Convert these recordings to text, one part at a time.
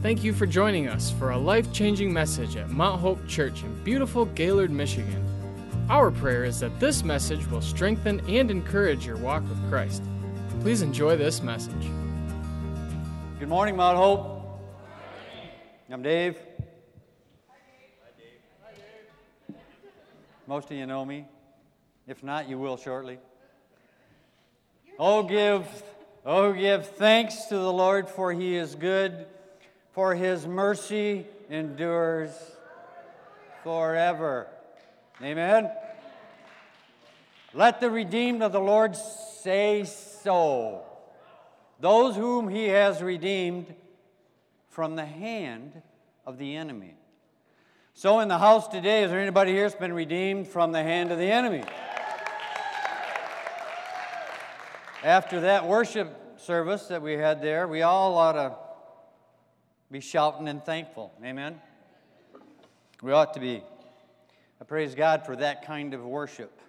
Thank you for joining us for a life changing message at Mount Hope Church in beautiful Gaylord, Michigan. Our prayer is that this message will strengthen and encourage your walk with Christ. Please enjoy this message. Good morning, Mount Hope. I'm Dave. Hi, Dave. Hi, Dave. Most of you know me. If not, you will shortly. Oh, give, oh, give thanks to the Lord, for he is good, for his mercy endures forever. Amen. Let the redeemed of the Lord say so. Those whom he has redeemed from the hand of the enemy. So, in the house today, is there anybody here that's been redeemed from the hand of the enemy? After that worship service that we had there, we all ought to be shouting and thankful. Amen? We ought to be. I praise God for that kind of worship.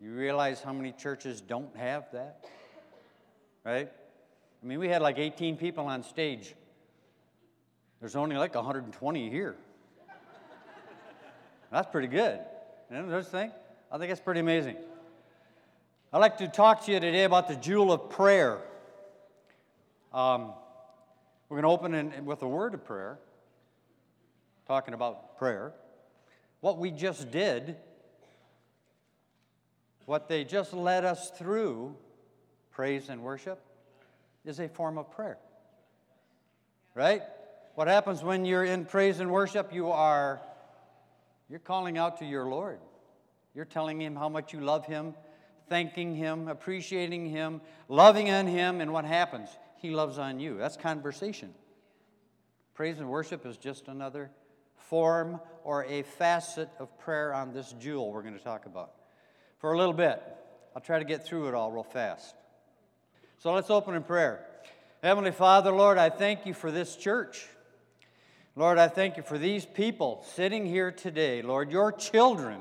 You realize how many churches don't have that? Right? I mean, we had like 18 people on stage. There's only like 120 here. That's pretty good. You know, those thing? I think it's pretty amazing. I'd like to talk to you today about the jewel of prayer. Um, we're going to open in, with a word of prayer, talking about prayer. What we just did, what they just led us through, praise and worship, is a form of prayer. Right? What happens when you're in praise and worship? You are you're calling out to your Lord. You're telling him how much you love him, thanking him, appreciating him, loving on him, and what happens? He loves on you. That's conversation. Praise and worship is just another form or a facet of prayer on this jewel we're going to talk about. For a little bit, I'll try to get through it all real fast. So let's open in prayer. Heavenly Father, Lord, I thank you for this church. Lord, I thank you for these people sitting here today. Lord, your children.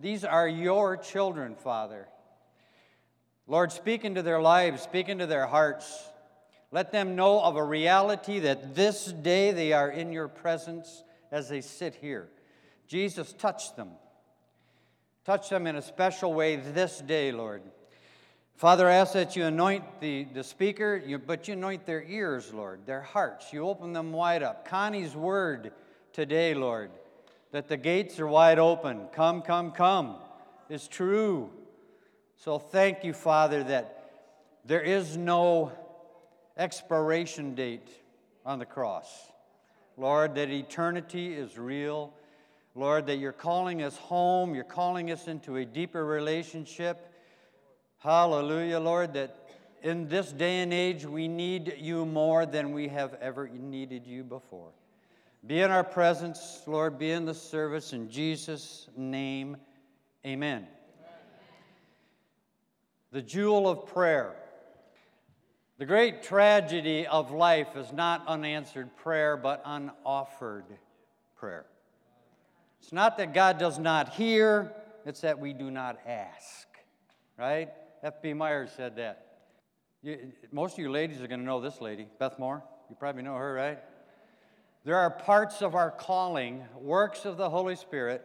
These are your children, Father. Lord, speak into their lives, speak into their hearts. Let them know of a reality that this day they are in your presence as they sit here. Jesus, touch them. Touch them in a special way this day, Lord. Father, I ask that you anoint the, the speaker, you, but you anoint their ears, Lord, their hearts. You open them wide up. Connie's word today, Lord, that the gates are wide open. Come, come, come is true. So thank you, Father, that there is no expiration date on the cross. Lord, that eternity is real. Lord, that you're calling us home, you're calling us into a deeper relationship. Hallelujah, Lord, that in this day and age we need you more than we have ever needed you before. Be in our presence, Lord, be in the service. In Jesus' name, amen. amen. The jewel of prayer. The great tragedy of life is not unanswered prayer, but unoffered prayer. It's not that God does not hear, it's that we do not ask, right? F.B. Myers said that. You, most of you ladies are going to know this lady, Beth Moore. You probably know her, right? There are parts of our calling, works of the Holy Spirit,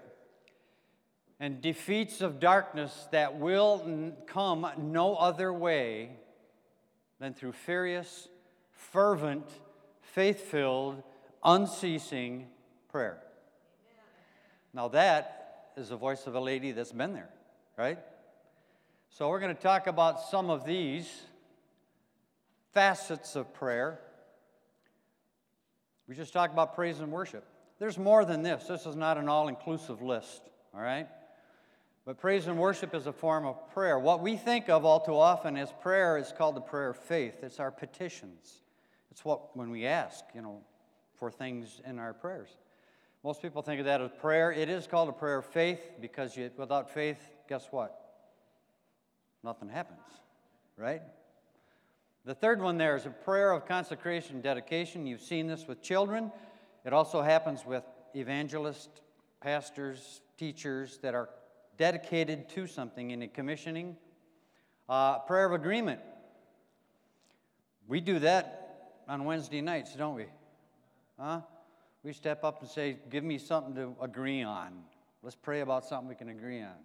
and defeats of darkness that will come no other way than through furious, fervent, faith filled, unceasing prayer. Now, that is the voice of a lady that's been there, right? So, we're going to talk about some of these facets of prayer. We just talked about praise and worship. There's more than this. This is not an all inclusive list, all right? But praise and worship is a form of prayer. What we think of all too often as prayer is called the prayer of faith. It's our petitions. It's what, when we ask, you know, for things in our prayers. Most people think of that as prayer. It is called a prayer of faith because you, without faith, guess what? nothing happens, right? The third one there is a prayer of consecration dedication. You've seen this with children. It also happens with evangelists, pastors, teachers that are dedicated to something in a commissioning. Uh, prayer of agreement. We do that on Wednesday nights, don't we? Huh? We step up and say, Give me something to agree on. Let's pray about something we can agree on.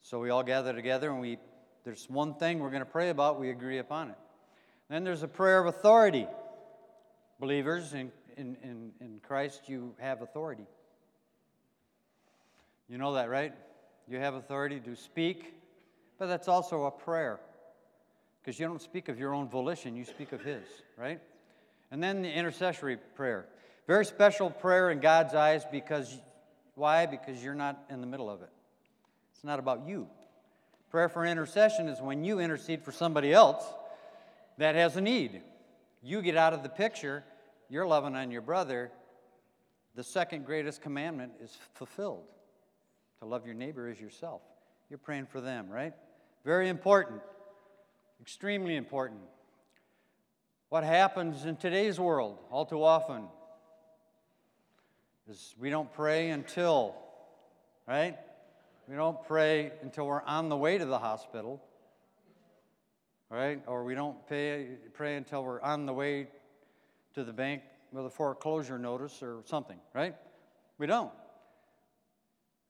So we all gather together and we there's one thing we're going to pray about, we agree upon it. Then there's a prayer of authority. Believers in, in, in, in Christ, you have authority. You know that, right? You have authority to speak, but that's also a prayer. Because you don't speak of your own volition, you speak of His, right? And then the intercessory prayer. Very special prayer in God's eyes because, why? Because you're not in the middle of it. It's not about you. Prayer for intercession is when you intercede for somebody else that has a need. You get out of the picture, you're loving on your brother. The second greatest commandment is fulfilled to love your neighbor as yourself. You're praying for them, right? Very important, extremely important. What happens in today's world all too often is we don't pray until, right? We don't pray until we're on the way to the hospital, right? Or we don't pay, pray until we're on the way to the bank with a foreclosure notice or something, right? We don't.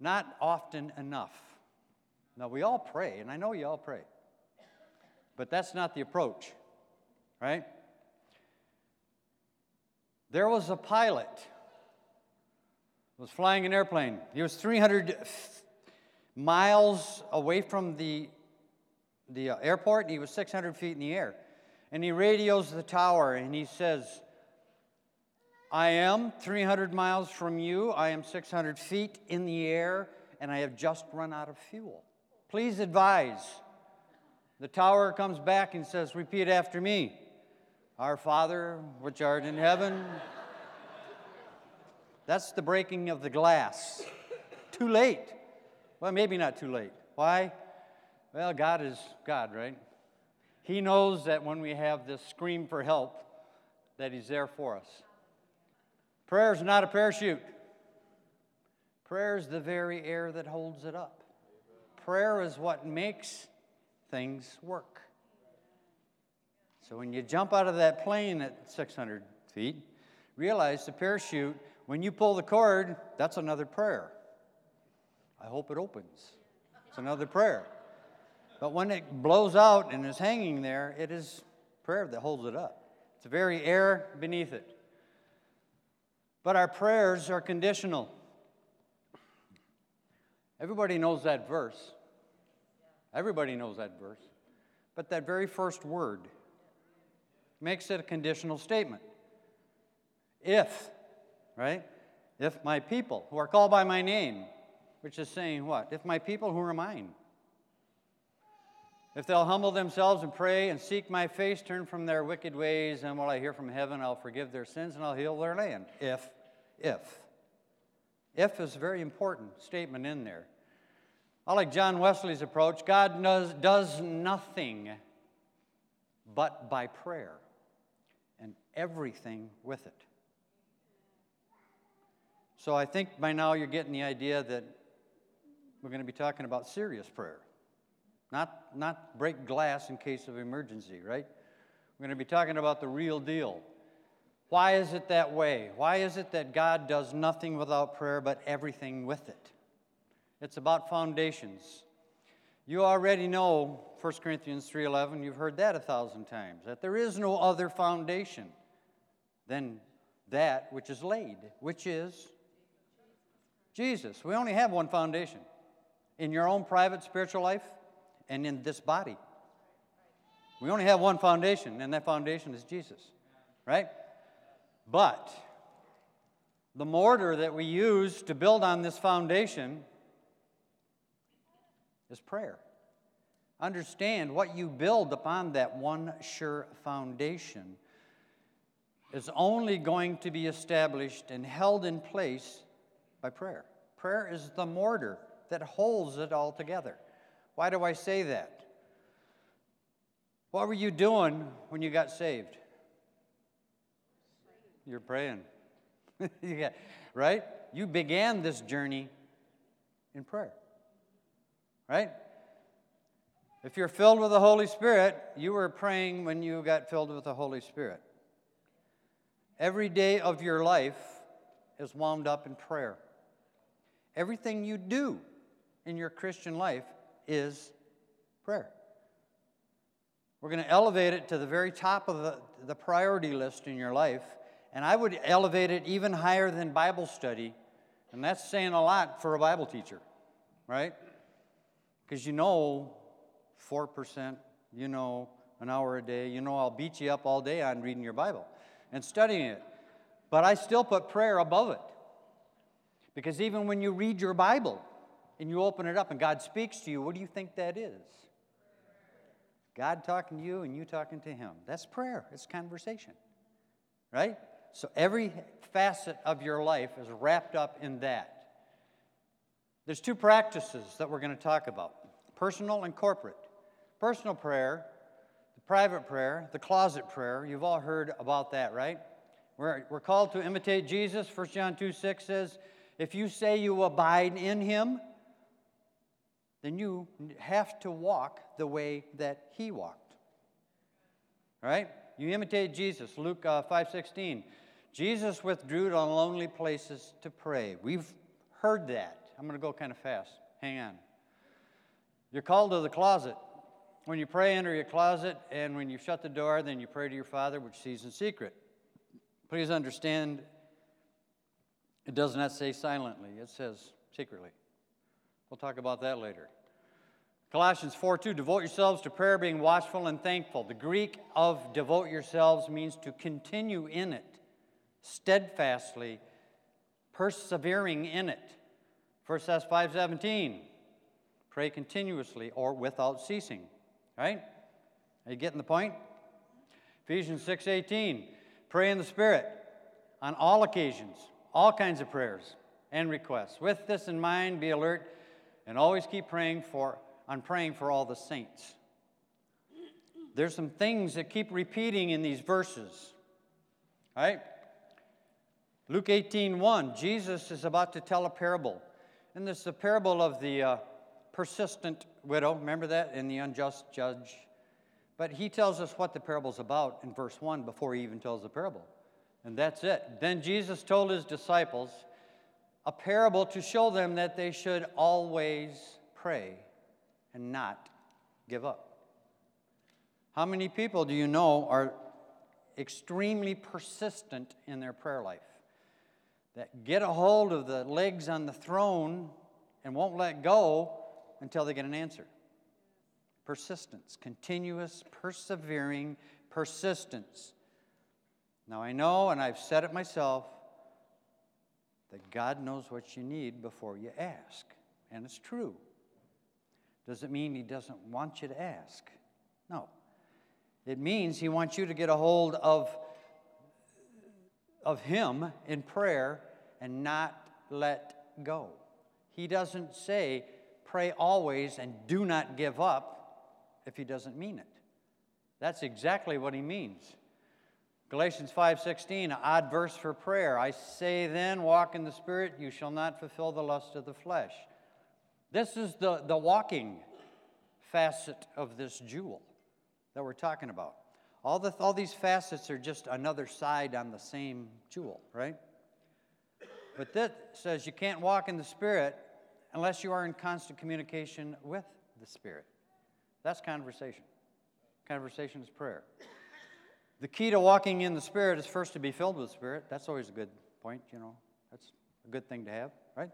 Not often enough. Now, we all pray, and I know you all pray, but that's not the approach, right? There was a pilot was flying an airplane. He was 300 miles away from the, the uh, airport. And he was 600 feet in the air. And he radios the tower and he says, I am 300 miles from you. I am 600 feet in the air, and I have just run out of fuel. Please advise. The tower comes back and says, Repeat after me Our Father, which art in heaven. That's the breaking of the glass. Too late. Well, maybe not too late. Why? Well, God is God, right? He knows that when we have this scream for help, that He's there for us. Prayer is not a parachute. Prayer is the very air that holds it up. Prayer is what makes things work. So when you jump out of that plane at 600 feet, realize the parachute, when you pull the cord, that's another prayer. I hope it opens. It's another prayer. But when it blows out and is hanging there, it is prayer that holds it up. It's the very air beneath it. But our prayers are conditional. Everybody knows that verse. Everybody knows that verse. But that very first word makes it a conditional statement. If, right? If my people who are called by my name, which is saying what? If my people who are mine, if they'll humble themselves and pray and seek my face, turn from their wicked ways, and while I hear from heaven, I'll forgive their sins and I'll heal their land. If if. If is a very important statement in there. I like John Wesley's approach God does, does nothing but by prayer, and everything with it. So I think by now you're getting the idea that we're going to be talking about serious prayer. Not, not break glass in case of emergency, right? We're going to be talking about the real deal. Why is it that way? Why is it that God does nothing without prayer but everything with it? It's about foundations. You already know 1 Corinthians 3:11, you've heard that a thousand times, that there is no other foundation than that which is laid, which is Jesus. We only have one foundation in your own private spiritual life and in this body. We only have one foundation, and that foundation is Jesus, right? But the mortar that we use to build on this foundation is prayer. Understand what you build upon that one sure foundation is only going to be established and held in place by prayer. Prayer is the mortar that holds it all together. Why do I say that? What were you doing when you got saved? You're praying. yeah, right? You began this journey in prayer. Right? If you're filled with the Holy Spirit, you were praying when you got filled with the Holy Spirit. Every day of your life is wound up in prayer. Everything you do in your Christian life is prayer. We're going to elevate it to the very top of the, the priority list in your life. And I would elevate it even higher than Bible study. And that's saying a lot for a Bible teacher, right? Because you know 4%, you know an hour a day, you know I'll beat you up all day on reading your Bible and studying it. But I still put prayer above it. Because even when you read your Bible and you open it up and God speaks to you, what do you think that is? God talking to you and you talking to Him. That's prayer, it's conversation, right? So every facet of your life is wrapped up in that. There's two practices that we're going to talk about personal and corporate. Personal prayer, the private prayer, the closet prayer, you've all heard about that, right? We're, we're called to imitate Jesus. 1 John 2 6 says, If you say you abide in him, then you have to walk the way that he walked. All right? You imitate Jesus. Luke uh, 5:16. Jesus withdrew to lonely places to pray. We've heard that. I'm going to go kind of fast. Hang on. You're called to the closet. When you pray, enter your closet, and when you shut the door, then you pray to your Father, which sees in secret. Please understand, it does not say silently, it says secretly. We'll talk about that later. Colossians 4 2, devote yourselves to prayer, being watchful and thankful. The Greek of devote yourselves means to continue in it, steadfastly, persevering in it. 1 Thess 5 17, pray continuously or without ceasing. Right? Are you getting the point? Ephesians 6 18, pray in the Spirit on all occasions, all kinds of prayers and requests. With this in mind, be alert and always keep praying for on praying for all the saints. There's some things that keep repeating in these verses. Right? Luke 18 1, Jesus is about to tell a parable. And this is the parable of the uh, persistent widow. Remember that? In the unjust judge. But he tells us what the parable's about in verse 1 before he even tells the parable. And that's it. Then Jesus told his disciples a parable to show them that they should always pray and not give up. How many people do you know are extremely persistent in their prayer life? That get a hold of the legs on the throne and won't let go until they get an answer. Persistence, continuous, persevering persistence. Now, I know, and I've said it myself, that God knows what you need before you ask. And it's true. Does it mean He doesn't want you to ask? No. It means He wants you to get a hold of, of Him in prayer and not let go. He doesn't say, pray always and do not give up if He doesn't mean it. That's exactly what He means. Galatians 5:16, an odd verse for prayer. I say then, walk in the spirit, you shall not fulfill the lust of the flesh. This is the, the walking facet of this jewel that we're talking about. All, the, all these facets are just another side on the same jewel, right? But that says you can't walk in the Spirit unless you are in constant communication with the Spirit. That's conversation. Conversation is prayer. The key to walking in the Spirit is first to be filled with Spirit. That's always a good point, you know. That's a good thing to have, right?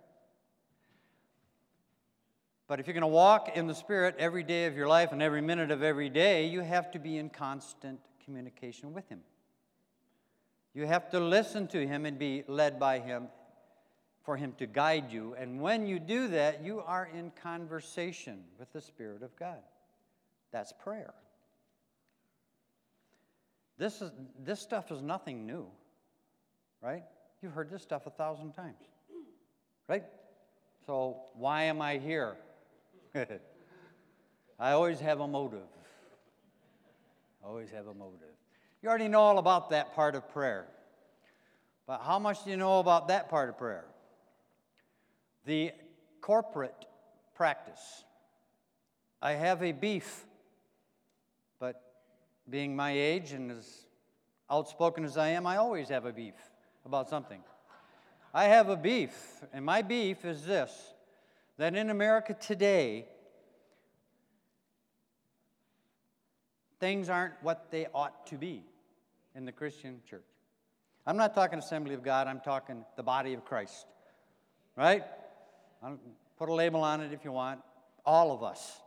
But if you're going to walk in the Spirit every day of your life and every minute of every day, you have to be in constant communication with Him. You have to listen to Him and be led by Him for Him to guide you. And when you do that, you are in conversation with the Spirit of God. That's prayer. This, is, this stuff is nothing new, right? You've heard this stuff a thousand times, right? So, why am I here? I always have a motive. Always have a motive. You already know all about that part of prayer. But how much do you know about that part of prayer? The corporate practice I have a beef, but being my age and as outspoken as I am, I always have a beef about something. I have a beef, and my beef is this that in America today, things aren't what they ought to be in the Christian church. I'm not talking Assembly of God, I'm talking the body of Christ. Right? I'll put a label on it if you want. All of us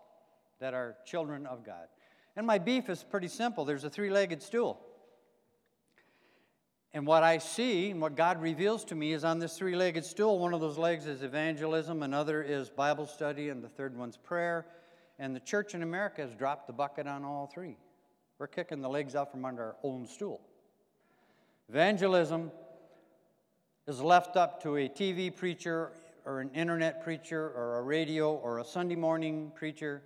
that are children of God. And my beef is pretty simple there's a three legged stool. And what I see and what God reveals to me is on this three legged stool, one of those legs is evangelism, another is Bible study, and the third one's prayer. And the church in America has dropped the bucket on all three. We're kicking the legs out from under our own stool. Evangelism is left up to a TV preacher or an internet preacher or a radio or a Sunday morning preacher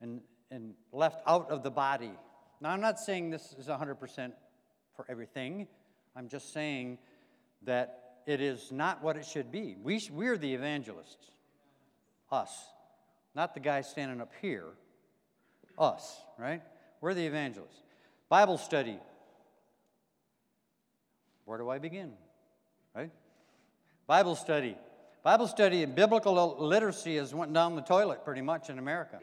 and, and left out of the body. Now, I'm not saying this is 100% for everything. I'm just saying that it is not what it should be. We, we're the evangelists. Us. Not the guy standing up here. Us, right? We're the evangelists. Bible study. Where do I begin? Right? Bible study. Bible study and biblical literacy has went down the toilet pretty much in America.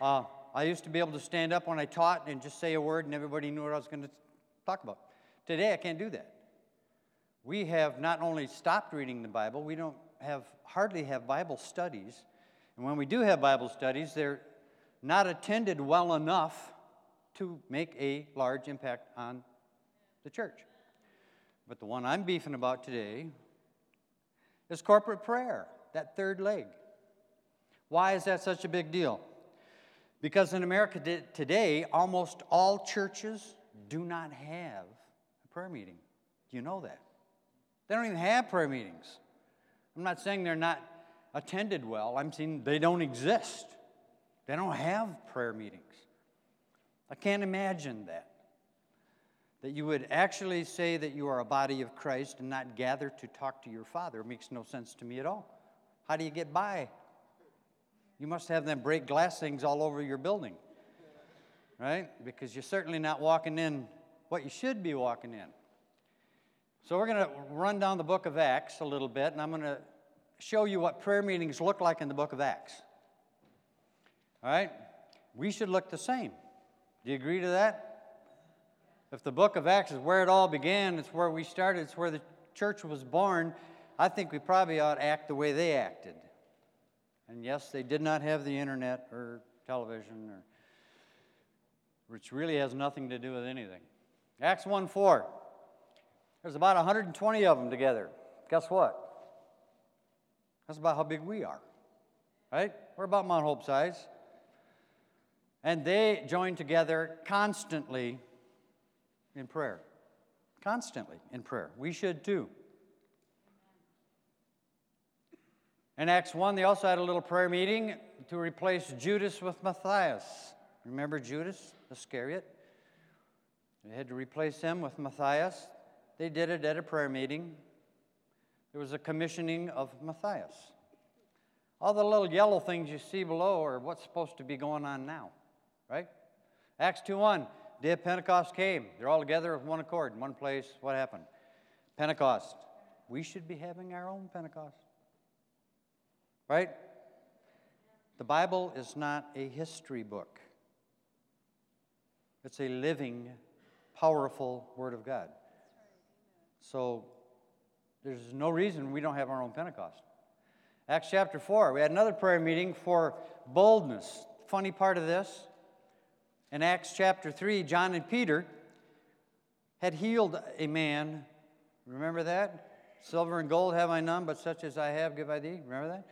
Uh, I used to be able to stand up when I taught and just say a word and everybody knew what I was going to talk about. Today, I can't do that. We have not only stopped reading the Bible, we don't have hardly have Bible studies. And when we do have Bible studies, they're not attended well enough to make a large impact on the church. But the one I'm beefing about today is corporate prayer, that third leg. Why is that such a big deal? Because in America today, almost all churches do not have prayer meeting. Do you know that? They don't even have prayer meetings. I'm not saying they're not attended well, I'm saying they don't exist. They don't have prayer meetings. I can't imagine that. That you would actually say that you are a body of Christ and not gather to talk to your Father it makes no sense to me at all. How do you get by? You must have them break glass things all over your building, right? Because you're certainly not walking in what you should be walking in. So, we're going to run down the book of Acts a little bit, and I'm going to show you what prayer meetings look like in the book of Acts. All right? We should look the same. Do you agree to that? If the book of Acts is where it all began, it's where we started, it's where the church was born, I think we probably ought to act the way they acted. And yes, they did not have the internet or television, or, which really has nothing to do with anything. Acts 1 4. There's about 120 of them together. Guess what? That's about how big we are. Right? We're about Mount Hope size. And they joined together constantly in prayer. Constantly in prayer. We should too. In Acts 1, they also had a little prayer meeting to replace Judas with Matthias. Remember Judas Iscariot? They had to replace him with Matthias. They did it at a prayer meeting. There was a commissioning of Matthias. All the little yellow things you see below are what's supposed to be going on now, right? Acts 2:1, day of Pentecost came. They're all together with one accord in one place. What happened? Pentecost. We should be having our own Pentecost. Right? The Bible is not a history book. It's a living powerful Word of God. So there's no reason we don't have our own Pentecost. Acts chapter 4, we had another prayer meeting for boldness. Funny part of this, in Acts chapter 3, John and Peter had healed a man. Remember that? Silver and gold have I none, but such as I have give I thee. Remember that?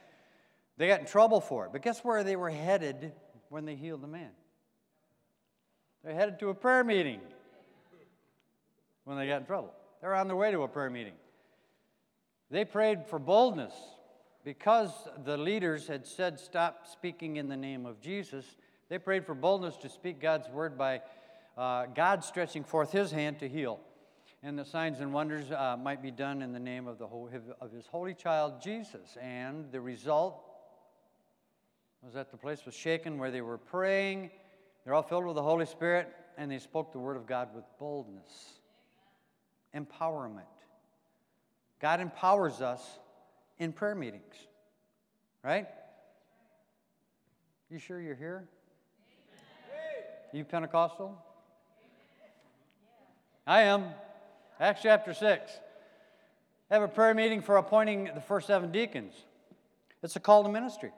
They got in trouble for it. But guess where they were headed when they healed the man? They're headed to a prayer meeting when they got in trouble. They were on their way to a prayer meeting. They prayed for boldness because the leaders had said, Stop speaking in the name of Jesus. They prayed for boldness to speak God's word by uh, God stretching forth his hand to heal. And the signs and wonders uh, might be done in the name of, the whole, of his holy child Jesus. And the result was that the place was shaken where they were praying. They're all filled with the Holy Spirit, and they spoke the word of God with boldness. Empowerment. God empowers us in prayer meetings, right? You sure you're here? You Pentecostal? I am. Acts chapter 6. Have a prayer meeting for appointing the first seven deacons. It's a call to ministry.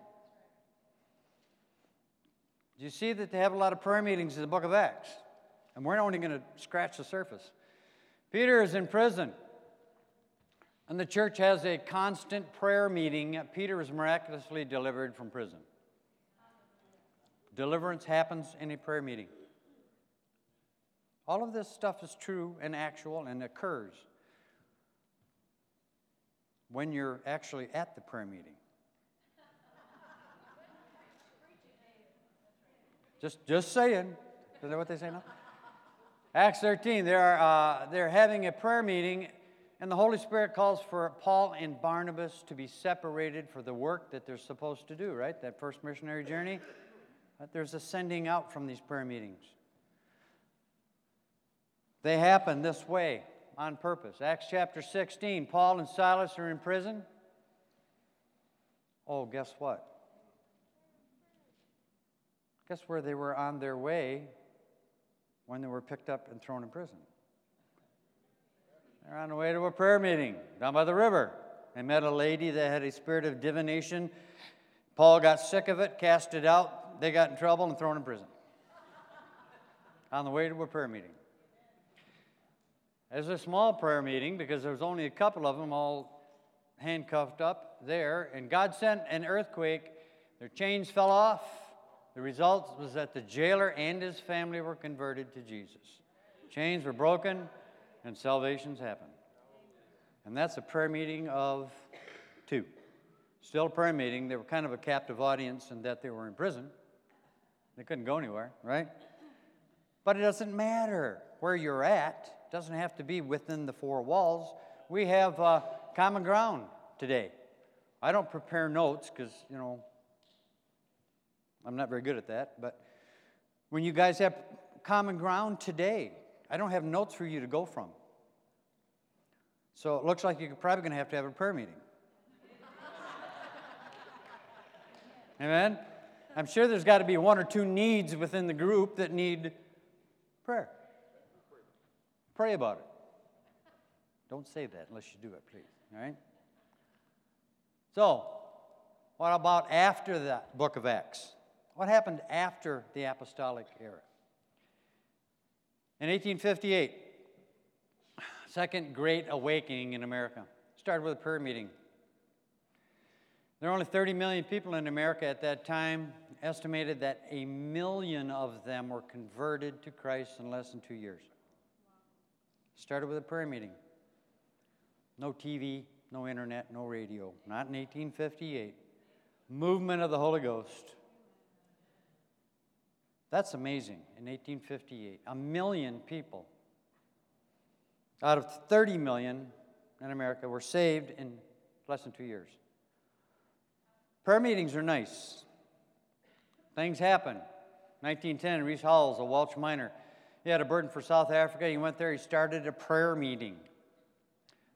Do you see that they have a lot of prayer meetings in the book of Acts? And we're only going to scratch the surface. Peter is in prison. And the church has a constant prayer meeting. Peter is miraculously delivered from prison. Deliverance happens in a prayer meeting. All of this stuff is true and actual and occurs when you're actually at the prayer meeting. just, just saying. Is that what they say now? Acts 13, they're, uh, they're having a prayer meeting, and the Holy Spirit calls for Paul and Barnabas to be separated for the work that they're supposed to do, right? That first missionary journey. There's a sending out from these prayer meetings. They happen this way on purpose. Acts chapter 16, Paul and Silas are in prison. Oh, guess what? Guess where they were on their way when they were picked up and thrown in prison? They're on the way to a prayer meeting down by the river. They met a lady that had a spirit of divination. Paul got sick of it, cast it out. They got in trouble and thrown in prison. on the way to a prayer meeting. It was a small prayer meeting because there was only a couple of them all handcuffed up there, and God sent an earthquake. Their chains fell off. The result was that the jailer and his family were converted to Jesus. Chains were broken, and salvations happened. And that's a prayer meeting of two. Still a prayer meeting. They were kind of a captive audience in that they were in prison. They couldn't go anywhere, right? But it doesn't matter where you're at it doesn't have to be within the four walls. We have uh, common ground today. I don't prepare notes because, you know, I'm not very good at that. But when you guys have common ground today, I don't have notes for you to go from. So it looks like you're probably going to have to have a prayer meeting. Amen? I'm sure there's got to be one or two needs within the group that need prayer. Pray about it. Don't say that unless you do it, please. All right? So, what about after the book of Acts? What happened after the apostolic era? In 1858, second great awakening in America started with a prayer meeting. There were only 30 million people in America at that time. Estimated that a million of them were converted to Christ in less than two years. Started with a prayer meeting. No TV, no internet, no radio. Not in 1858. Movement of the Holy Ghost. That's amazing in 1858. A million people out of 30 million in America were saved in less than two years. Prayer meetings are nice. Things happen. 1910, Rees Howells, a Welsh miner, he had a burden for South Africa. He went there, he started a prayer meeting.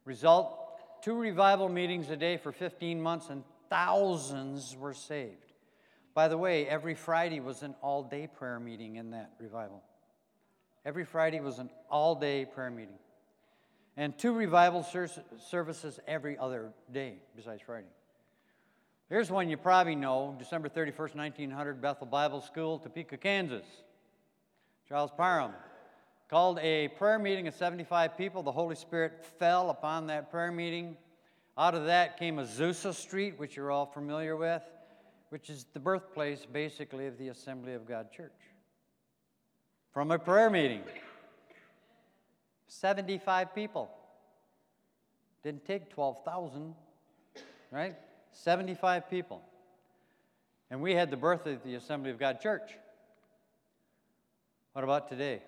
Result two revival meetings a day for 15 months, and thousands were saved. By the way, every Friday was an all day prayer meeting in that revival. Every Friday was an all day prayer meeting. And two revival ser- services every other day besides Friday. Here's one you probably know December 31st, 1900, Bethel Bible School, Topeka, Kansas. Charles Parham called a prayer meeting of 75 people. The Holy Spirit fell upon that prayer meeting. Out of that came Azusa Street, which you're all familiar with, which is the birthplace, basically, of the Assembly of God Church. From a prayer meeting, 75 people. Didn't take 12,000, right? 75 people. And we had the birth of the Assembly of God Church. What about today?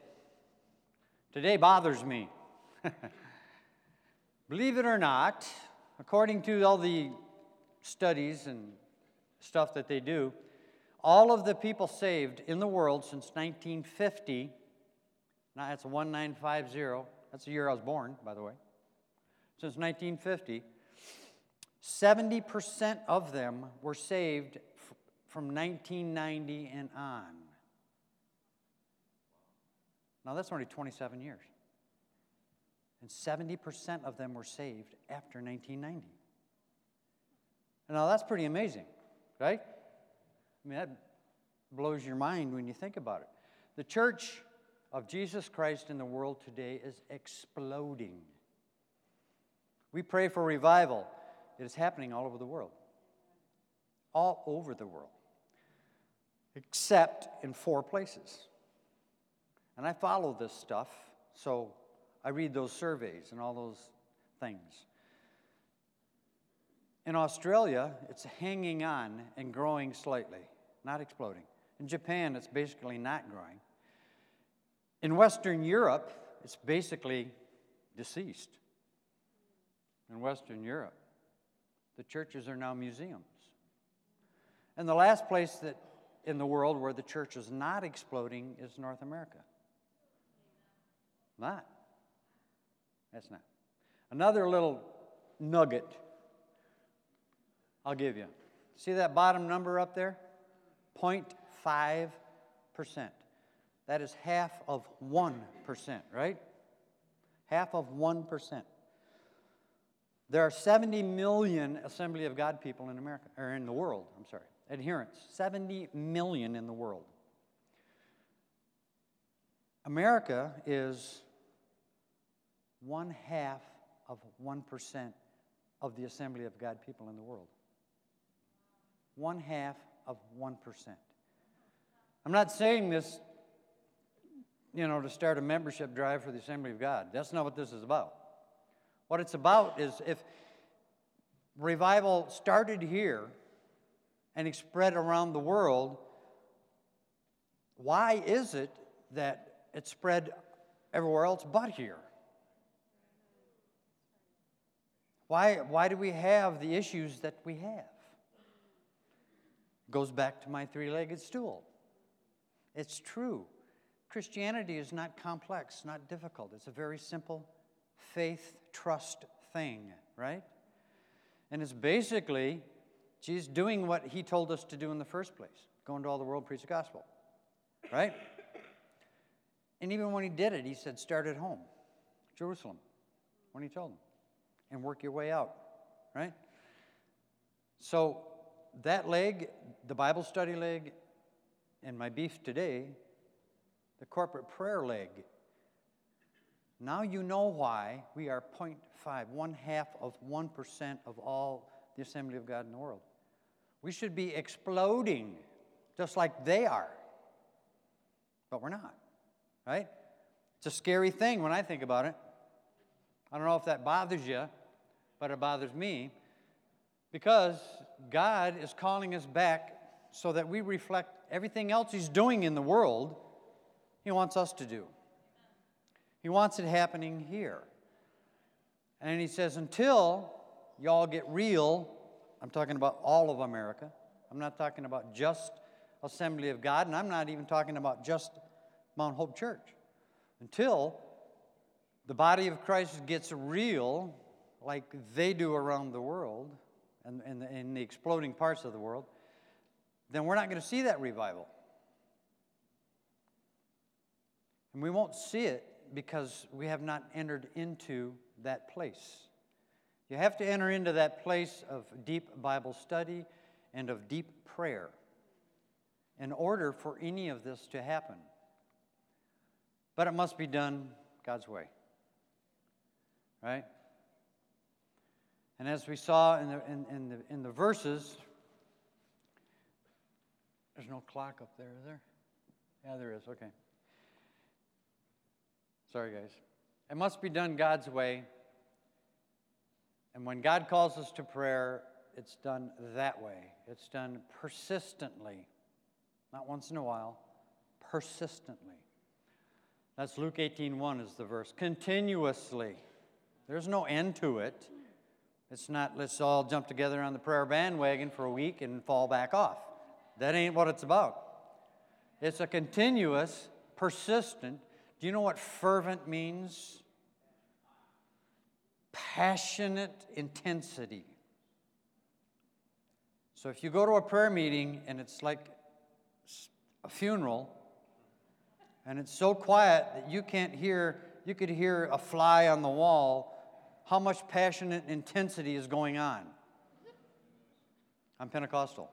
Today bothers me. Believe it or not, according to all the studies and stuff that they do, all of the people saved in the world since 1950, now that's 1950, that's the year I was born, by the way. Since 1950, 70% of them were saved from 1990 and on. Now that's only 27 years. And 70% of them were saved after 1990. Now that's pretty amazing, right? I mean, that blows your mind when you think about it. The church of Jesus Christ in the world today is exploding. We pray for revival. It is happening all over the world. All over the world. Except in four places. And I follow this stuff, so I read those surveys and all those things. In Australia, it's hanging on and growing slightly, not exploding. In Japan, it's basically not growing. In Western Europe, it's basically deceased. In Western Europe, the churches are now museums. And the last place that in the world where the church is not exploding is North America. Not. That's not. Another little nugget I'll give you. See that bottom number up there? 0.5%. That is half of 1%, right? Half of 1%. There are 70 million Assembly of God people in America, or in the world, I'm sorry, adherents. 70 million in the world. America is one half of 1% of the Assembly of God people in the world one half of 1%. I'm not saying this, you know, to start a membership drive for the Assembly of God. That's not what this is about. What it's about is if revival started here and it spread around the world, why is it that it spread everywhere else but here? Why, why do we have the issues that we have? Goes back to my three legged stool. It's true. Christianity is not complex, not difficult. It's a very simple faith, trust thing, right? And it's basically Jesus doing what he told us to do in the first place go into all the world, preach the gospel, right? And even when he did it, he said, start at home, Jerusalem, when he told them, and work your way out, right? So that leg, the Bible study leg, and my beef today, the corporate prayer leg. Now you know why we are 0.5, one half of 1% of all the assembly of God in the world. We should be exploding just like they are. But we're not, right? It's a scary thing when I think about it. I don't know if that bothers you, but it bothers me because God is calling us back so that we reflect everything else He's doing in the world, He wants us to do. He wants it happening here. And He says, until y'all get real, I'm talking about all of America, I'm not talking about just Assembly of God, and I'm not even talking about just Mount Hope Church. Until the body of Christ gets real like they do around the world, and, in the exploding parts of the world, then we're not going to see that revival. And we won't see it because we have not entered into that place. You have to enter into that place of deep Bible study and of deep prayer in order for any of this to happen. But it must be done God's way. Right? And as we saw in the, in, in, the, in the verses, there's no clock up there, is there? Yeah, there is. Okay. Sorry, guys. It must be done God's way. And when God calls us to prayer, it's done that way. It's done persistently, not once in a while, persistently. That's Luke 18:1 is the verse. Continuously. There's no end to it. It's not let's all jump together on the prayer bandwagon for a week and fall back off. That ain't what it's about. It's a continuous, persistent. Do you know what fervent means? Passionate intensity. So if you go to a prayer meeting and it's like a funeral, and it's so quiet that you can't hear, you could hear a fly on the wall, how much passionate intensity is going on? I'm Pentecostal.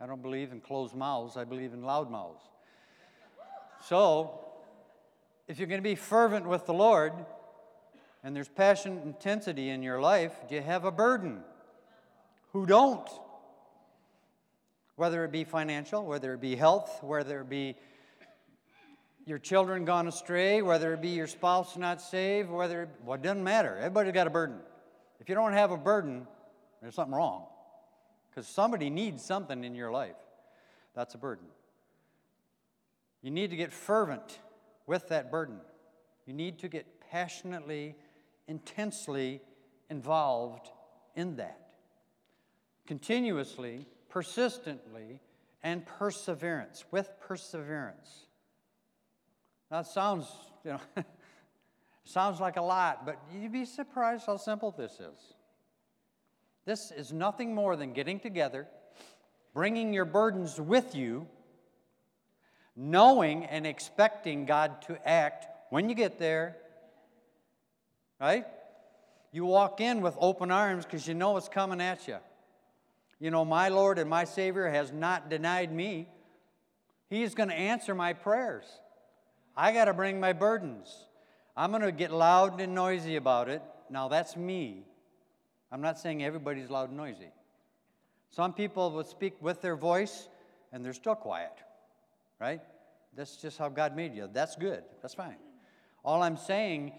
I don't believe in closed mouths, I believe in loud mouths. So, if you're going to be fervent with the Lord and there's passion intensity in your life, do you have a burden? Who don't? Whether it be financial, whether it be health, whether it be your children gone astray, whether it be your spouse not saved, whether it, well, it doesn't matter. Everybody's got a burden. If you don't have a burden, there's something wrong. Because somebody needs something in your life. That's a burden. You need to get fervent with that burden. You need to get passionately, intensely involved in that. Continuously, persistently, and perseverance, with perseverance. That sounds, you know, sounds like a lot, but you'd be surprised how simple this is. This is nothing more than getting together, bringing your burdens with you, knowing and expecting God to act when you get there. Right? You walk in with open arms because you know it's coming at you. You know, my Lord and my Savior has not denied me. He's going to answer my prayers. I got to bring my burdens. I'm going to get loud and noisy about it. Now, that's me. I'm not saying everybody's loud and noisy. Some people will speak with their voice and they're still quiet, right? That's just how God made you. That's good. That's fine. All I'm saying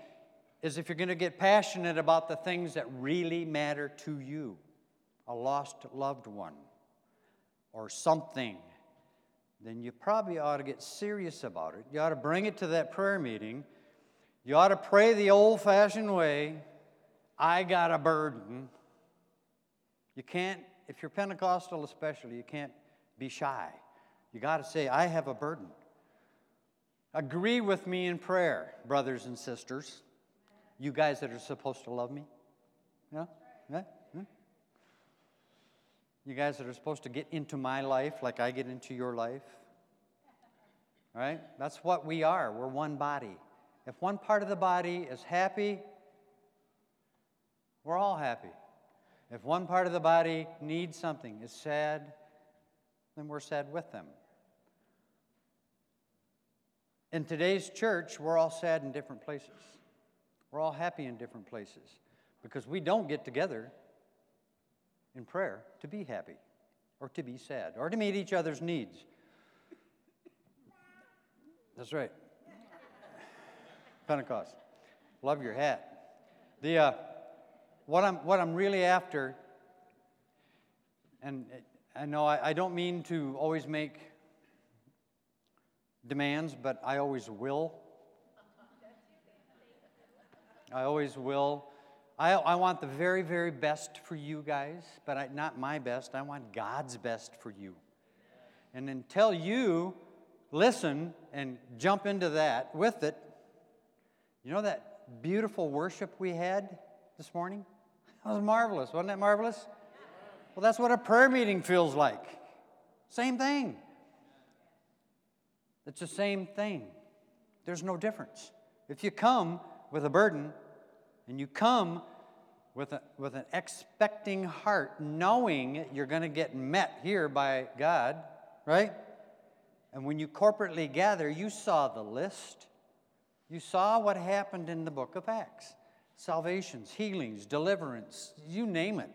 is if you're going to get passionate about the things that really matter to you, a lost loved one or something, then you probably ought to get serious about it. You ought to bring it to that prayer meeting. You ought to pray the old fashioned way I got a burden. You can't, if you're Pentecostal especially, you can't be shy. You got to say, I have a burden. Agree with me in prayer, brothers and sisters. You guys that are supposed to love me. Yeah? Yeah? yeah? You guys that are supposed to get into my life like I get into your life. Right? That's what we are. We're one body. If one part of the body is happy, we're all happy. If one part of the body needs something, is sad, then we're sad with them. In today's church, we're all sad in different places. We're all happy in different places because we don't get together in prayer to be happy or to be sad or to meet each other's needs. That's right. Pentecost. Love your hat. The, uh, what I'm, what I'm really after, and I know I, I don't mean to always make demands, but I always will. I always will. I, I want the very, very best for you guys, but I, not my best. I want God's best for you. And until you listen and jump into that with it, you know that beautiful worship we had this morning? That was marvelous. Wasn't that marvelous? Well, that's what a prayer meeting feels like. Same thing. It's the same thing. There's no difference. If you come with a burden and you come with, a, with an expecting heart, knowing you're going to get met here by God, right? And when you corporately gather, you saw the list. You saw what happened in the book of Acts salvations, healings, deliverance, you name it.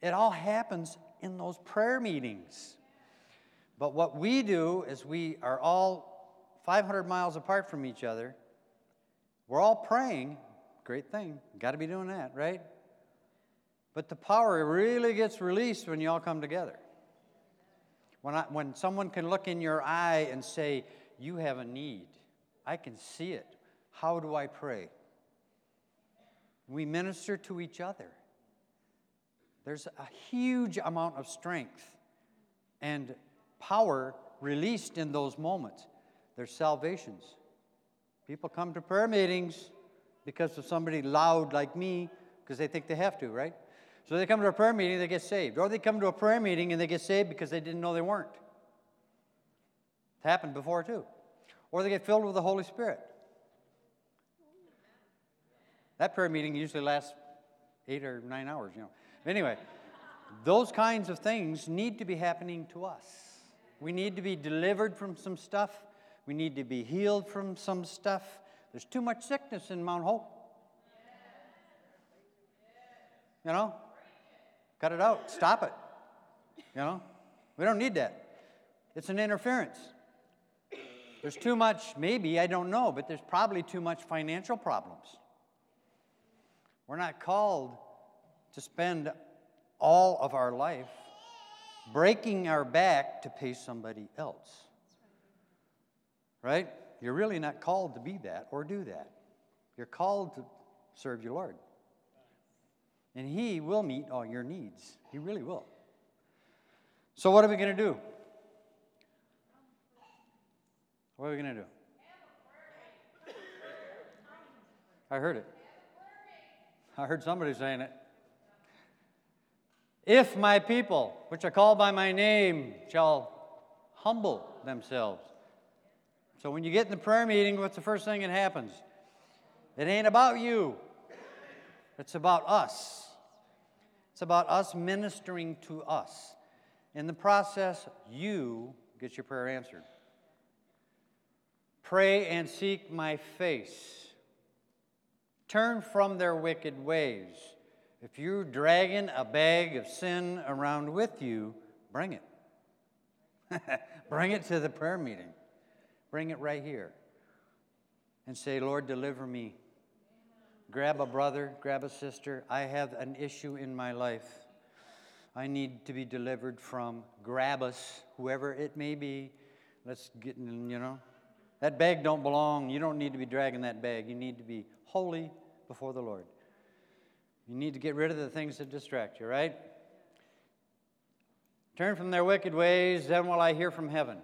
It all happens in those prayer meetings. But what we do is we are all 500 miles apart from each other. We're all praying. Great thing. Got to be doing that, right? But the power really gets released when you all come together. When, I, when someone can look in your eye and say, You have a need, I can see it. How do I pray? We minister to each other. There's a huge amount of strength and power released in those moments. There's salvations. People come to prayer meetings because of somebody loud like me because they think they have to, right? So they come to a prayer meeting, they get saved. Or they come to a prayer meeting and they get saved because they didn't know they weren't. It's happened before, too. Or they get filled with the Holy Spirit. That prayer meeting usually lasts eight or nine hours, you know. Anyway, those kinds of things need to be happening to us. We need to be delivered from some stuff. We need to be healed from some stuff. There's too much sickness in Mount Hope. You know? Cut it out. Stop it. You know? We don't need that. It's an interference. There's too much, maybe, I don't know, but there's probably too much financial problems. We're not called to spend all of our life breaking our back to pay somebody else. Right? You're really not called to be that or do that. You're called to serve your Lord. And He will meet all your needs. He really will. So, what are we going to do? What are we going to do? I heard it. I heard somebody saying it. If my people, which are called by my name, shall humble themselves. So when you get in the prayer meeting, what's the first thing that happens? It ain't about you, it's about us. It's about us ministering to us. In the process, you get your prayer answered. Pray and seek my face. Turn from their wicked ways. If you're dragging a bag of sin around with you, bring it. bring it to the prayer meeting. Bring it right here. And say, Lord, deliver me. Grab a brother, grab a sister. I have an issue in my life. I need to be delivered from. Grab us, whoever it may be. Let's get, you know. That bag don't belong. You don't need to be dragging that bag. You need to be holy before the Lord. You need to get rid of the things that distract you, right? Turn from their wicked ways, then will I hear from heaven.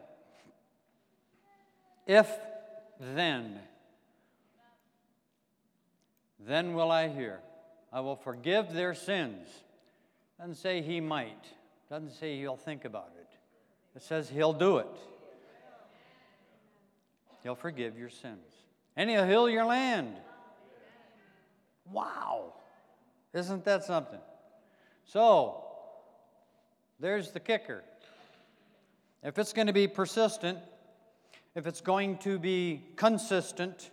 If then, then will I hear. I will forgive their sins. Doesn't say he might, doesn't say he'll think about it. It says he'll do it. He'll forgive your sins. And he'll heal your land. Wow. Isn't that something? So, there's the kicker. If it's going to be persistent, if it's going to be consistent,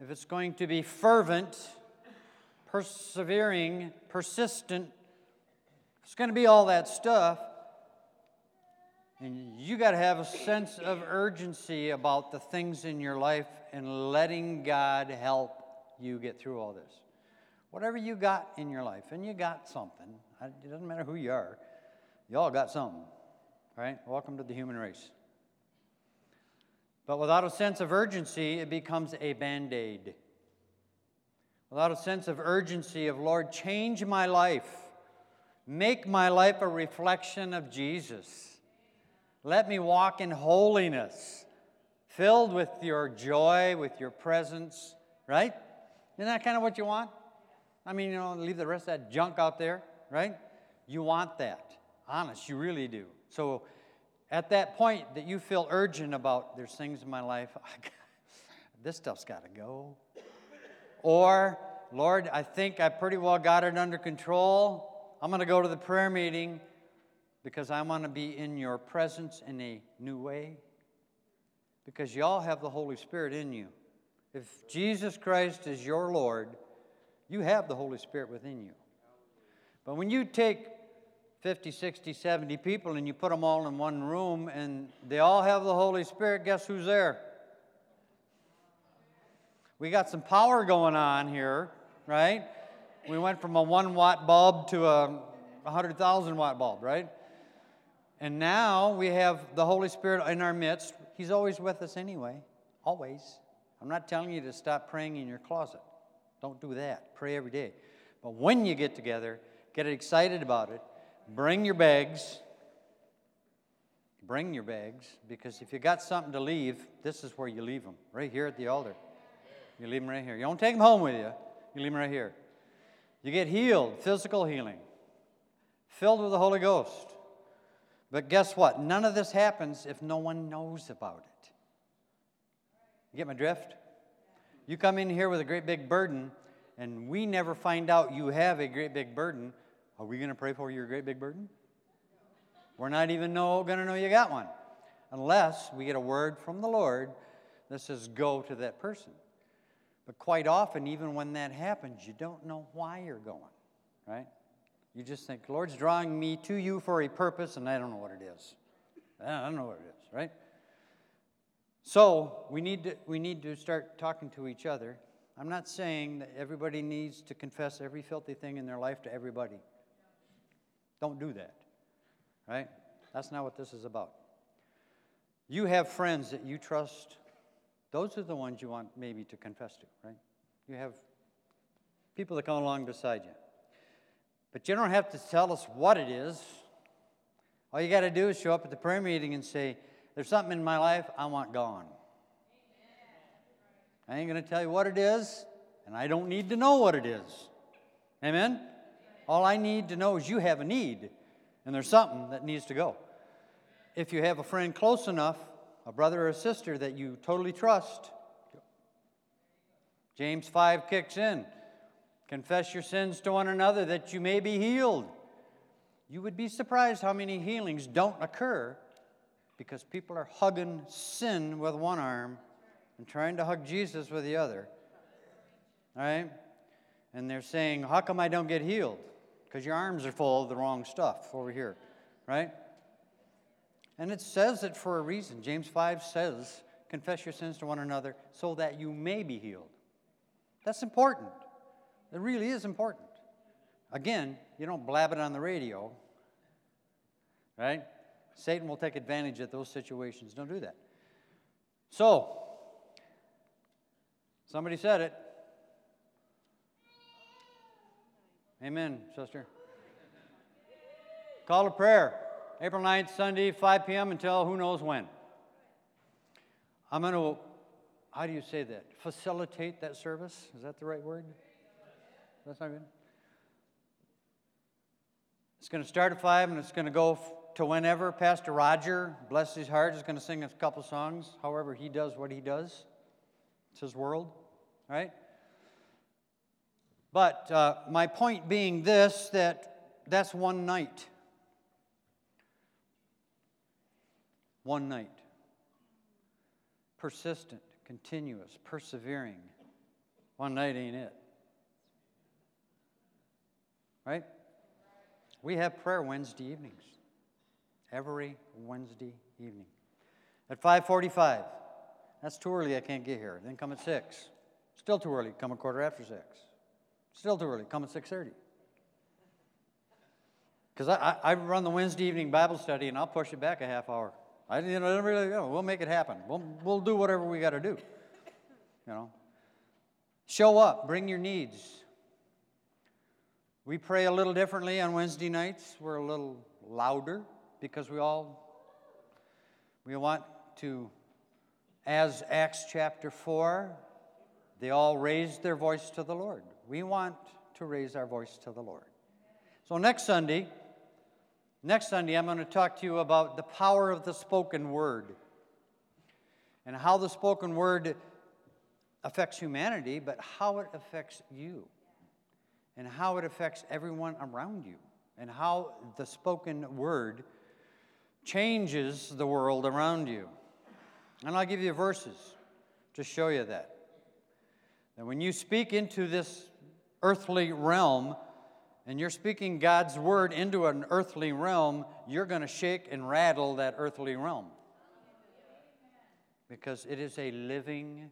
if it's going to be fervent, persevering, persistent, it's going to be all that stuff. And you got to have a sense of urgency about the things in your life and letting God help you get through all this. Whatever you got in your life, and you got something, it doesn't matter who you are, you all got something, right? Welcome to the human race. But without a sense of urgency, it becomes a band aid. Without a sense of urgency, of Lord, change my life, make my life a reflection of Jesus. Let me walk in holiness, filled with your joy, with your presence, right? Isn't that kind of what you want? I mean, you know, leave the rest of that junk out there, right? You want that. Honest, you really do. So at that point that you feel urgent about, there's things in my life, this stuff's got to go. Or, Lord, I think I pretty well got it under control. I'm going to go to the prayer meeting because I want to be in your presence in a new way. Because y'all have the Holy Spirit in you. If Jesus Christ is your Lord, you have the Holy Spirit within you. But when you take 50, 60, 70 people and you put them all in one room and they all have the Holy Spirit, guess who's there? We got some power going on here, right? We went from a one watt bulb to a 100,000 watt bulb, right? And now we have the Holy Spirit in our midst. He's always with us anyway, always. I'm not telling you to stop praying in your closet. Don't do that. Pray every day. But when you get together, Get excited about it. Bring your bags. Bring your bags because if you got something to leave, this is where you leave them, right here at the altar. You leave them right here. You don't take them home with you, you leave them right here. You get healed, physical healing, filled with the Holy Ghost. But guess what? None of this happens if no one knows about it. You get my drift? You come in here with a great big burden, and we never find out you have a great big burden. Are we going to pray for your great big burden? We're not even going to know you got one unless we get a word from the Lord that says, go to that person. But quite often, even when that happens, you don't know why you're going, right? You just think, Lord's drawing me to you for a purpose, and I don't know what it is. I don't know what it is, right? So we need to, we need to start talking to each other. I'm not saying that everybody needs to confess every filthy thing in their life to everybody. Don't do that, right? That's not what this is about. You have friends that you trust. Those are the ones you want maybe to confess to, right? You have people that come along beside you. But you don't have to tell us what it is. All you got to do is show up at the prayer meeting and say, There's something in my life I want gone. I ain't going to tell you what it is, and I don't need to know what it is. Amen? All I need to know is you have a need, and there's something that needs to go. If you have a friend close enough, a brother or a sister that you totally trust, James 5 kicks in. Confess your sins to one another that you may be healed. You would be surprised how many healings don't occur because people are hugging sin with one arm and trying to hug Jesus with the other. Right? And they're saying, How come I don't get healed? Because your arms are full of the wrong stuff over here, right? And it says it for a reason. James 5 says, Confess your sins to one another so that you may be healed. That's important. It really is important. Again, you don't blab it on the radio, right? Satan will take advantage of those situations. Don't do that. So, somebody said it. Amen, sister. Call to prayer. April 9th, Sunday, 5 p.m. until who knows when. I'm going to, how do you say that? Facilitate that service? Is that the right word? That's not good. It's going to start at 5 and it's going to go to whenever. Pastor Roger, bless his heart, is going to sing a couple songs, however, he does what he does. It's his world, right? But uh, my point being this that that's one night. One night. Persistent, continuous, persevering. One night ain't it. Right? We have prayer Wednesday evenings. Every Wednesday evening. At 545. That's too early, I can't get here. Then come at 6. Still too early, come a quarter after 6. Still too early, come at 6.30. Because I, I, I, run the Wednesday evening Bible study and I'll push it back a half hour. I you know, really, you know, we'll make it happen. We'll, we'll do whatever we got to do. You know, show up, bring your needs. We pray a little differently on Wednesday nights. We're a little louder because we all we want to as Acts chapter 4 they all raised their voice to the Lord. We want to raise our voice to the Lord. So next Sunday, next Sunday I'm going to talk to you about the power of the spoken word and how the spoken word affects humanity, but how it affects you and how it affects everyone around you, and how the spoken word changes the world around you. And I'll give you verses to show you that. That when you speak into this earthly realm, and you're speaking God's word into an earthly realm, you're going to shake and rattle that earthly realm. Because it is a living,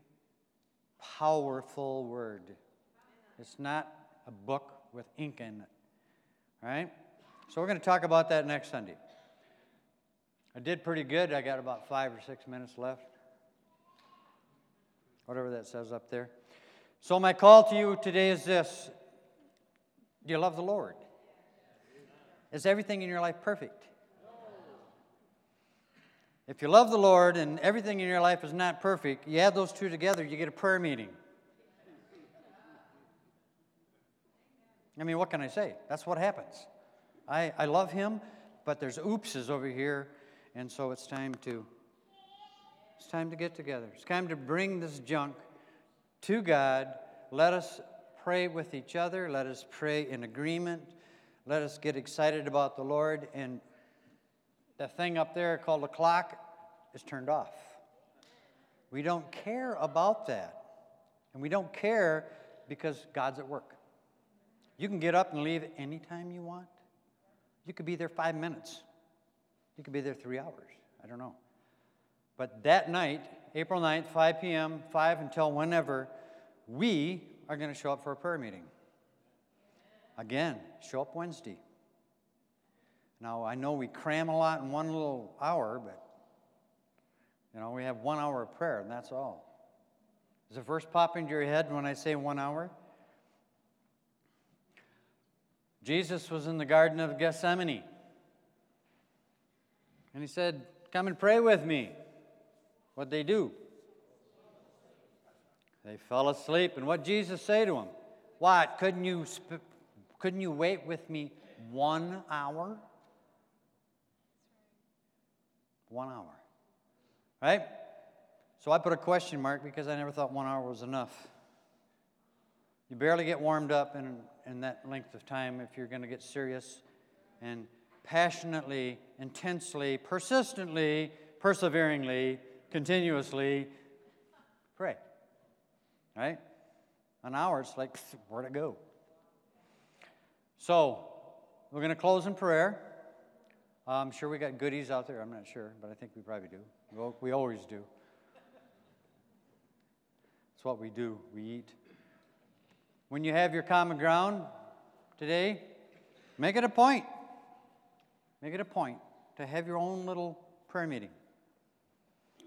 powerful word. It's not a book with ink in it. Right? So we're going to talk about that next Sunday. I did pretty good. I got about five or six minutes left. Whatever that says up there. So, my call to you today is this Do you love the Lord? Is everything in your life perfect? If you love the Lord and everything in your life is not perfect, you add those two together, you get a prayer meeting. I mean, what can I say? That's what happens. I, I love him, but there's oopses over here, and so it's time to it's time to get together. It's time to bring this junk to God. Let us pray with each other. Let us pray in agreement. Let us get excited about the Lord. And the thing up there called the clock is turned off. We don't care about that. And we don't care because God's at work. You can get up and leave anytime you want. You could be there five minutes. You could be there three hours. I don't know. But that night, April 9th, 5 p.m., 5 until whenever, we are going to show up for a prayer meeting. Again, show up Wednesday. Now, I know we cram a lot in one little hour, but you know, we have one hour of prayer, and that's all. Does it first pop into your head when I say one hour? Jesus was in the Garden of Gethsemane. And he said, Come and pray with me. What'd they do? They fell asleep. And what Jesus say to them? What? Couldn't you, sp- couldn't you wait with me one hour? One hour. Right? So I put a question mark because I never thought one hour was enough. You barely get warmed up in, in that length of time if you're going to get serious and passionately, intensely, persistently, perseveringly continuously pray. Right? An hour, it's like, where'd it go? So, we're going to close in prayer. I'm sure we got goodies out there. I'm not sure, but I think we probably do. We always do. It's what we do. We eat. When you have your common ground today, make it a point. Make it a point to have your own little prayer meeting.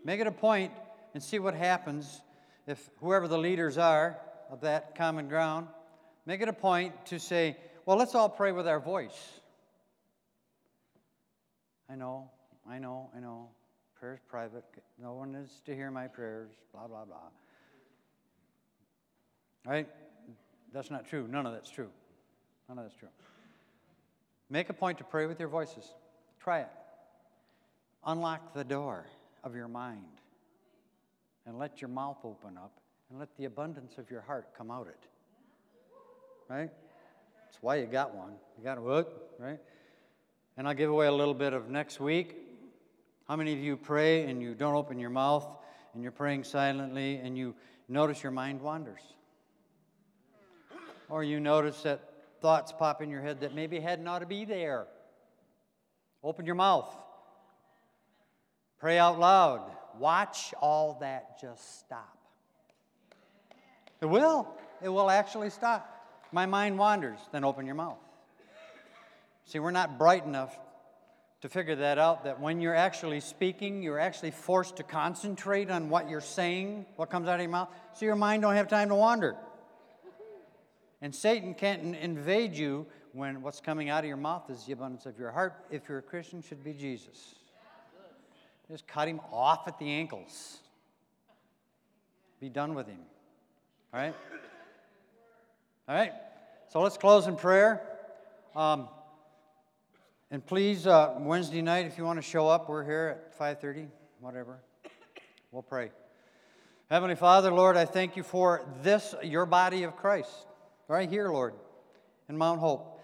Make it a point and see what happens if whoever the leaders are of that common ground, make it a point to say, well, let's all pray with our voice. I know, I know, I know. Prayer's private. No one is to hear my prayers, blah, blah, blah. Right? That's not true. None of that's true. None of that's true. Make a point to pray with your voices. Try it. Unlock the door of your mind and let your mouth open up and let the abundance of your heart come out it. Right? That's why you got one. You got a what? Right? And I'll give away a little bit of next week. How many of you pray and you don't open your mouth and you're praying silently and you notice your mind wanders? Or you notice that thoughts pop in your head that maybe hadn't ought to be there? Open your mouth. Pray out loud. Watch all that just stop. It will. It will actually stop. My mind wanders, then open your mouth. See, we're not bright enough to figure that out that when you're actually speaking, you're actually forced to concentrate on what you're saying, what comes out of your mouth, so your mind don't have time to wander. And Satan can't invade you when what's coming out of your mouth is the abundance of your heart. If you're a Christian, should be Jesus. Just cut him off at the ankles. Be done with him. All right? All right? So let's close in prayer. Um, and please, uh, Wednesday night, if you want to show up, we're here at 5:30, whatever. We'll pray. Heavenly Father, Lord, I thank you for this, your body of Christ, right here, Lord, in Mount Hope.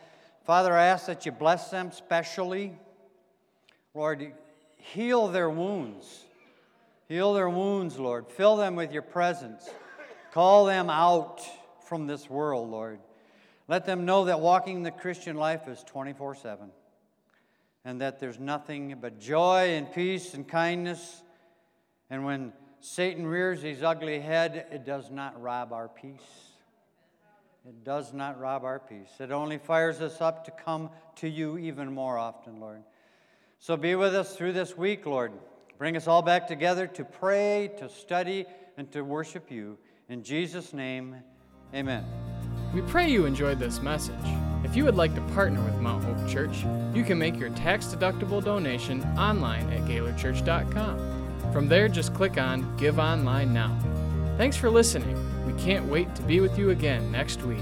Father, I ask that you bless them specially. Lord, Heal their wounds. Heal their wounds, Lord. Fill them with your presence. Call them out from this world, Lord. Let them know that walking the Christian life is 24 7 and that there's nothing but joy and peace and kindness. And when Satan rears his ugly head, it does not rob our peace. It does not rob our peace. It only fires us up to come to you even more often, Lord. So be with us through this week, Lord. Bring us all back together to pray, to study, and to worship you. In Jesus' name, amen. We pray you enjoyed this message. If you would like to partner with Mount Hope Church, you can make your tax deductible donation online at GaylorChurch.com. From there, just click on Give Online Now. Thanks for listening. Can't wait to be with you again next week.